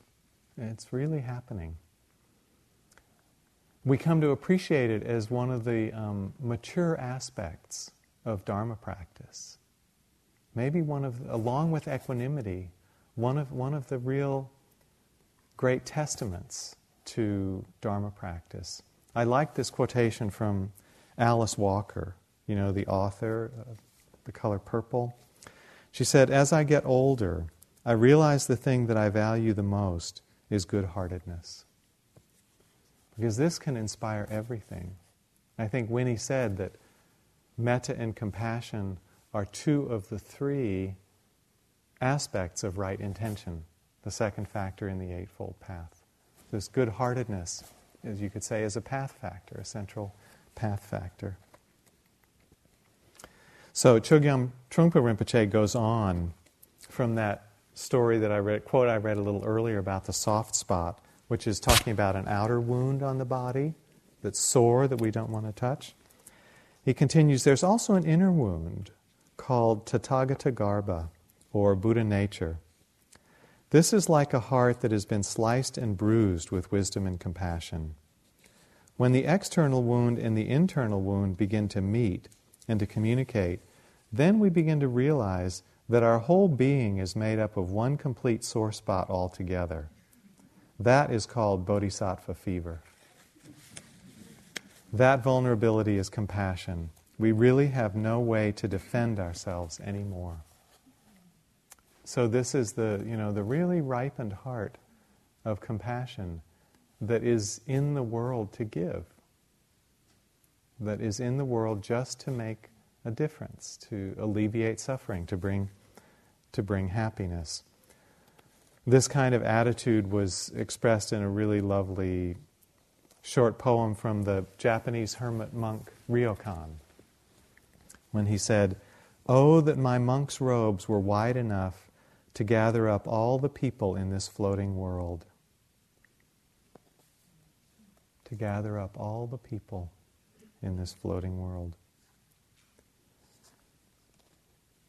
It's really happening. We come to appreciate it as one of the um, mature aspects of Dharma practice. Maybe one of, along with equanimity, one of, one of the real great testaments to Dharma practice. I like this quotation from Alice Walker, you know, the author of The Color Purple. She said, As I get older, I realize the thing that I value the most is good heartedness. Because this can inspire everything. I think Winnie said that metta and compassion are two of the three aspects of right intention, the second factor in the Eightfold Path. This good heartedness, as you could say, is a path factor, a central path factor. So Chogyam Trungpa Rinpoche goes on from that story that I read, quote I read a little earlier about the soft spot, which is talking about an outer wound on the body that's sore that we don't want to touch. He continues, there's also an inner wound called Tathagatagarbha, or Buddha nature. This is like a heart that has been sliced and bruised with wisdom and compassion. When the external wound and the internal wound begin to meet and to communicate, then we begin to realize that our whole being is made up of one complete sore spot altogether. That is called bodhisattva fever. That vulnerability is compassion. We really have no way to defend ourselves anymore. So this is the, you know, the really ripened heart of compassion that is in the world to give. That is in the world just to make a difference, to alleviate suffering, to bring to bring happiness. This kind of attitude was expressed in a really lovely short poem from the Japanese hermit monk Ryokan, when he said, Oh, that my monk's robes were wide enough to gather up all the people in this floating world. To gather up all the people in this floating world.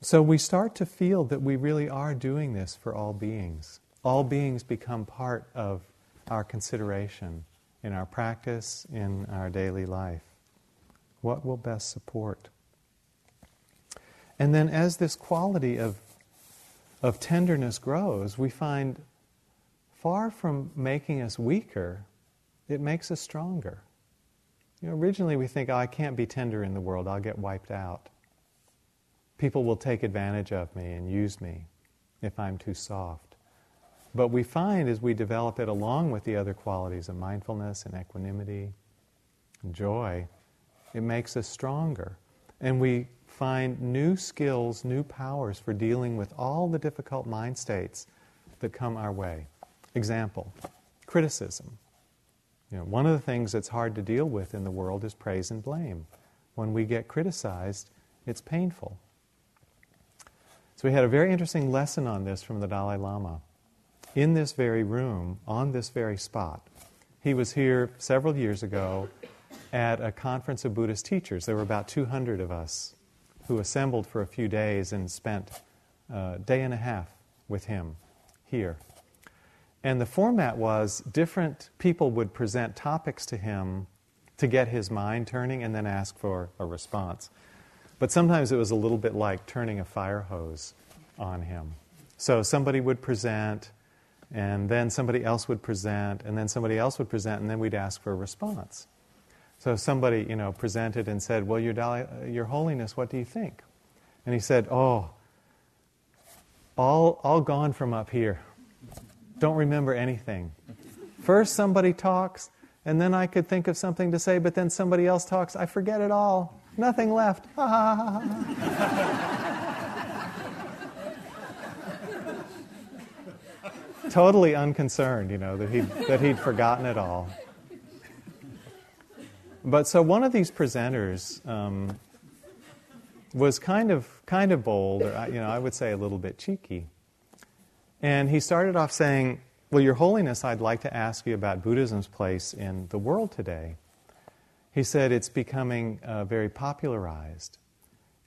So we start to feel that we really are doing this for all beings. All beings become part of our consideration in our practice, in our daily life. What will best support? And then, as this quality of, of tenderness grows, we find far from making us weaker, it makes us stronger. You know, originally we think, oh, I can't be tender in the world, I'll get wiped out people will take advantage of me and use me if I'm too soft. But we find as we develop it along with the other qualities of mindfulness and equanimity and joy, it makes us stronger. And we find new skills, new powers for dealing with all the difficult mind states that come our way. Example criticism. You know, one of the things that's hard to deal with in the world is praise and blame. When we get criticized, it's painful. So we had a very interesting lesson on this from the Dalai Lama in this very room, on this very spot. He was here several years ago at a conference of Buddhist teachers. There were about 200 of us who assembled for a few days and spent a day and a half with him here. And the format was different people would present topics to him to get his mind turning and then ask for a response. But sometimes it was a little bit like turning a fire hose on him. So somebody would present, and then somebody else would present, and then somebody else would present, and then we'd ask for a response. So somebody, you know, presented and said, "Well, your, your Holiness, what do you think?" And he said, "Oh, all all gone from up here. Don't remember anything. First somebody talks, and then I could think of something to say, but then somebody else talks. I forget it all. Nothing left. [laughs] totally unconcerned, you know, that he'd, that he'd forgotten it all. But so one of these presenters um, was kind of kind of bold, or you know, I would say a little bit cheeky. And he started off saying, "Well, Your Holiness, I'd like to ask you about Buddhism's place in the world today." He said it's becoming uh, very popularized,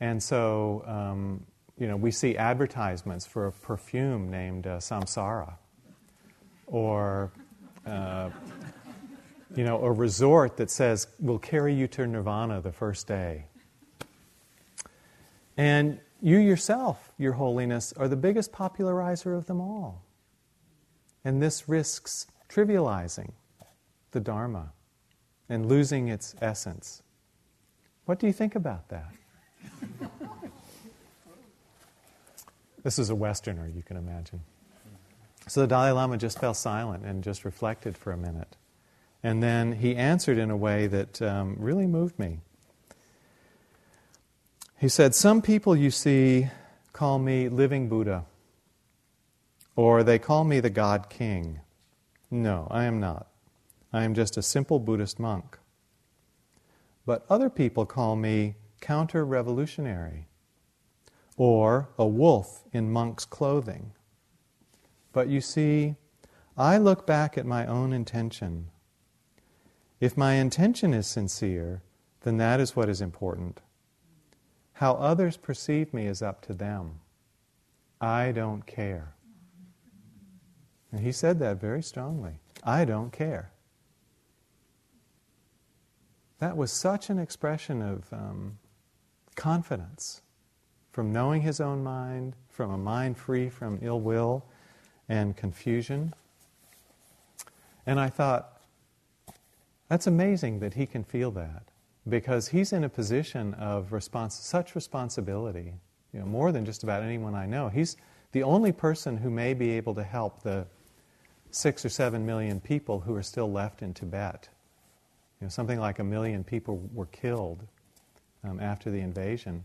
and so um, you know we see advertisements for a perfume named uh, Samsara, or uh, you know, a resort that says, we'll carry you to nirvana the first day. And you yourself, Your Holiness, are the biggest popularizer of them all. And this risks trivializing the Dharma and losing its essence. What do you think about that? [laughs] this is a Westerner, you can imagine. So the Dalai Lama just fell silent and just reflected for a minute. And then he answered in a way that um, really moved me. He said, Some people you see call me living Buddha, or they call me the God King. No, I am not. I am just a simple Buddhist monk. But other people call me counter revolutionary, or a wolf in monk's clothing. But you see, I look back at my own intention if my intention is sincere, then that is what is important. How others perceive me is up to them. I don't care. And he said that very strongly. I don't care. That was such an expression of um, confidence from knowing his own mind, from a mind free from ill will and confusion. And I thought, that's amazing that he can feel that because he's in a position of such responsibility, you know, more than just about anyone I know. He's the only person who may be able to help the six or seven million people who are still left in Tibet. You know, something like a million people were killed um, after the invasion.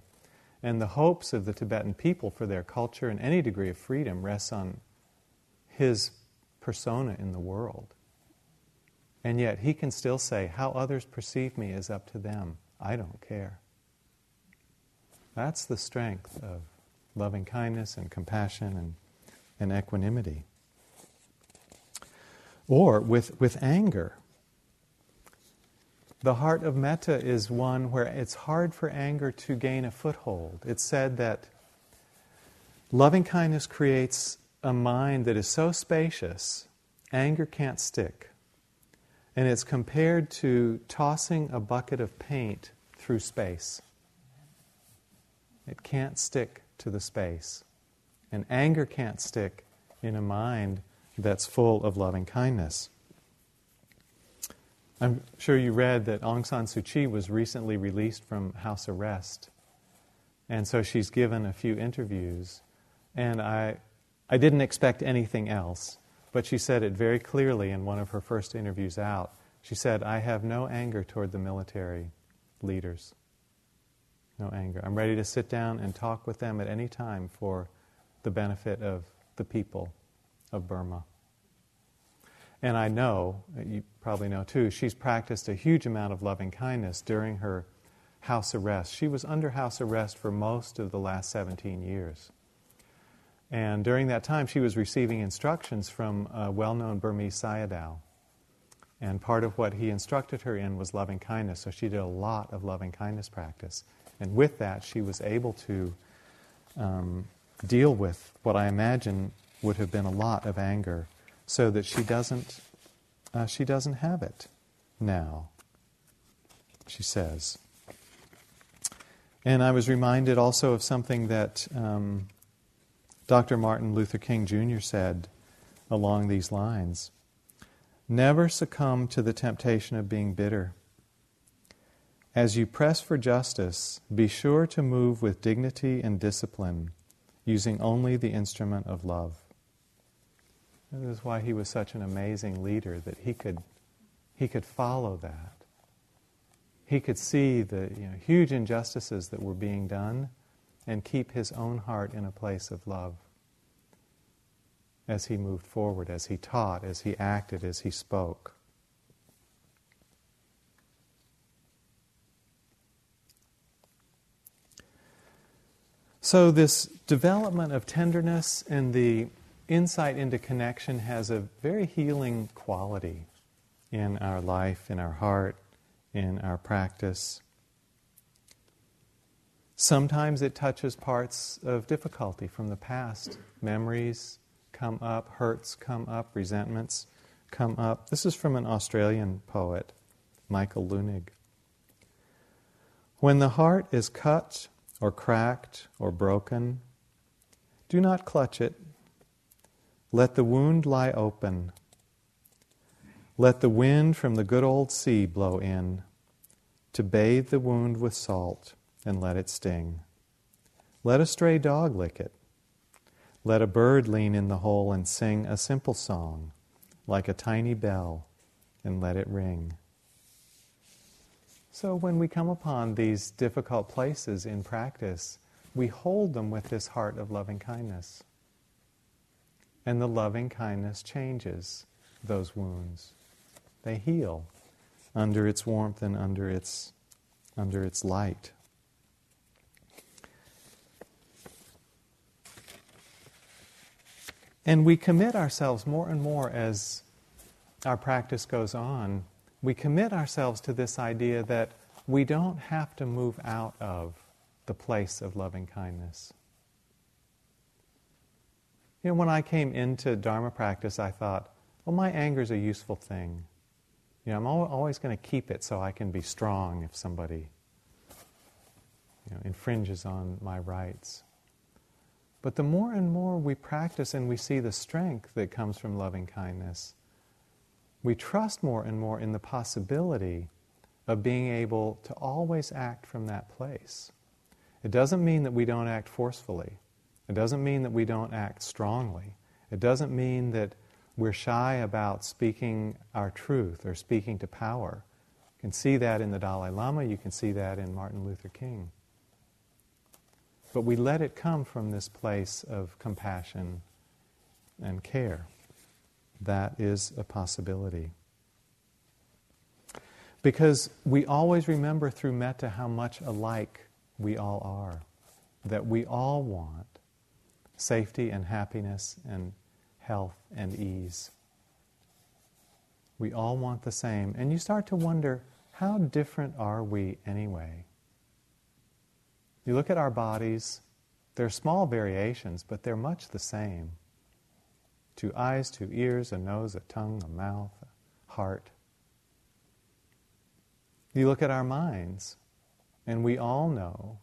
And the hopes of the Tibetan people for their culture and any degree of freedom rests on his persona in the world. And yet he can still say, How others perceive me is up to them. I don't care. That's the strength of loving kindness and compassion and, and equanimity. Or with, with anger. The heart of metta is one where it's hard for anger to gain a foothold. It's said that loving kindness creates a mind that is so spacious, anger can't stick. And it's compared to tossing a bucket of paint through space. It can't stick to the space. And anger can't stick in a mind that's full of loving kindness. I'm sure you read that Aung San Suu Kyi was recently released from house arrest. And so she's given a few interviews. And I, I didn't expect anything else. But she said it very clearly in one of her first interviews out. She said, I have no anger toward the military leaders. No anger. I'm ready to sit down and talk with them at any time for the benefit of the people of Burma. And I know, you probably know too, she's practiced a huge amount of loving kindness during her house arrest. She was under house arrest for most of the last 17 years. And during that time, she was receiving instructions from a well known Burmese Sayadaw. And part of what he instructed her in was loving kindness. So she did a lot of loving kindness practice. And with that, she was able to um, deal with what I imagine would have been a lot of anger so that she doesn't, uh, she doesn't have it now, she says. And I was reminded also of something that um, Dr. Martin Luther King Jr. said along these lines Never succumb to the temptation of being bitter. As you press for justice, be sure to move with dignity and discipline, using only the instrument of love. this is why he was such an amazing leader, that he could, he could follow that. He could see the you know, huge injustices that were being done and keep his own heart in a place of love as he moved forward, as he taught, as he acted, as he spoke. So, this development of tenderness and the insight into connection has a very healing quality in our life, in our heart, in our practice. Sometimes it touches parts of difficulty from the past. Memories come up, hurts come up, resentments come up. This is from an Australian poet, Michael Leunig. When the heart is cut or cracked or broken, do not clutch it. Let the wound lie open. Let the wind from the good old sea blow in to bathe the wound with salt and let it sting. Let a stray dog lick it. Let a bird lean in the hole and sing a simple song, like a tiny bell, and let it ring. So, when we come upon these difficult places in practice, we hold them with this heart of loving kindness. And the loving kindness changes those wounds. They heal under its warmth and under its, under its light. And we commit ourselves more and more as our practice goes on we commit ourselves to this idea that we don't have to move out of the place of loving kindness. You know, when I came into Dharma practice, I thought, well, my anger is a useful thing. You know, I'm always going to keep it so I can be strong if somebody you know, infringes on my rights. But the more and more we practice and we see the strength that comes from loving kindness, we trust more and more in the possibility of being able to always act from that place. It doesn't mean that we don't act forcefully. It doesn't mean that we don't act strongly. It doesn't mean that we're shy about speaking our truth or speaking to power. You can see that in the Dalai Lama, you can see that in Martin Luther King. But we let it come from this place of compassion and care that is a possibility. Because we always remember through metta how much alike we all are, that we all want safety and happiness and health and ease. We all want the same. And you start to wonder how different are we anyway? You look at our bodies, there are small variations, but they're much the same two eyes, two ears, a nose, a tongue, a mouth, a heart. You look at our minds, and we all know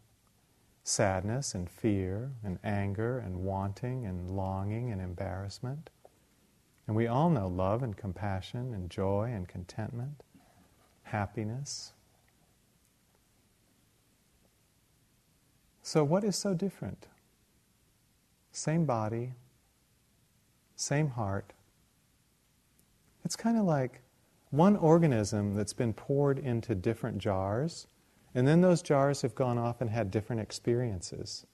sadness and fear and anger and wanting and longing and embarrassment. And we all know love and compassion and joy and contentment, happiness. So, what is so different? Same body, same heart. It's kind of like one organism that's been poured into different jars, and then those jars have gone off and had different experiences.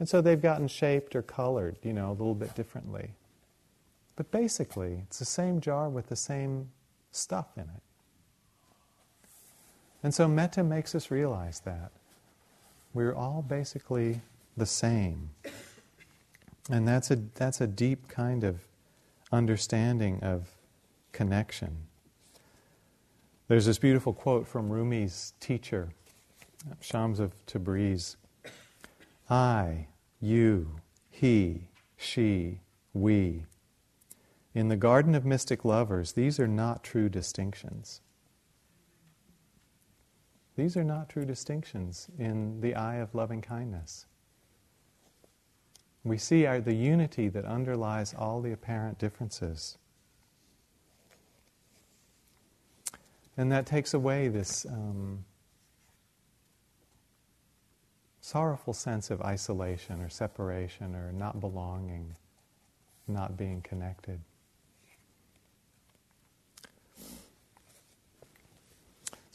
And so they've gotten shaped or colored, you know, a little bit differently. But basically, it's the same jar with the same stuff in it. And so metta makes us realize that. We're all basically the same. And that's a, that's a deep kind of understanding of connection. There's this beautiful quote from Rumi's teacher, Shams of Tabriz I, you, he, she, we. In the garden of mystic lovers, these are not true distinctions. These are not true distinctions in the eye of loving kindness. We see the unity that underlies all the apparent differences. And that takes away this um, sorrowful sense of isolation or separation or not belonging, not being connected.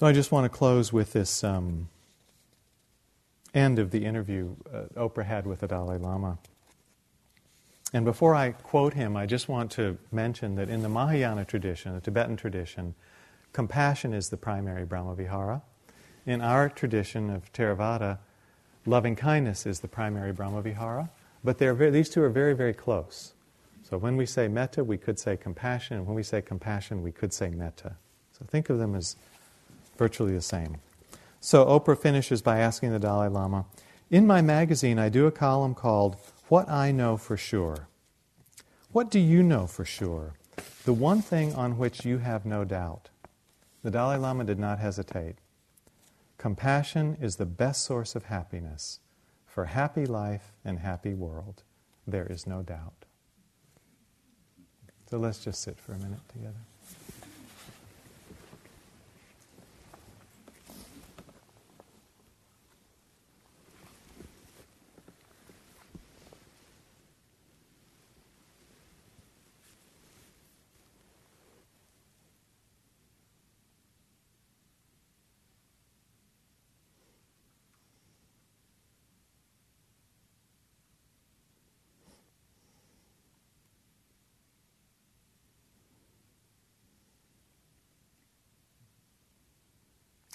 So I just want to close with this um, end of the interview uh, Oprah had with the Dalai Lama. And before I quote him, I just want to mention that in the Mahayana tradition, the Tibetan tradition, compassion is the primary Brahmavihara. In our tradition of Theravada, loving kindness is the primary Brahmavihara. But very, these two are very, very close. So when we say metta, we could say compassion, and when we say compassion, we could say metta. So think of them as virtually the same. So Oprah finishes by asking the Dalai Lama In my magazine, I do a column called What I Know for Sure. What do you know for sure? The one thing on which you have no doubt. The Dalai Lama did not hesitate. Compassion is the best source of happiness. For happy life and happy world, there is no doubt. So let's just sit for a minute together.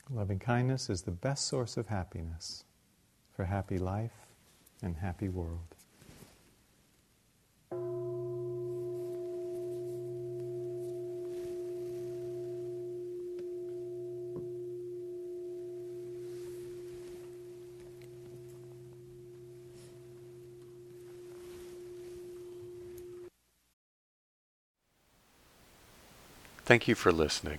Loving kindness is the best source of happiness for happy life and happy world. Thank you for listening.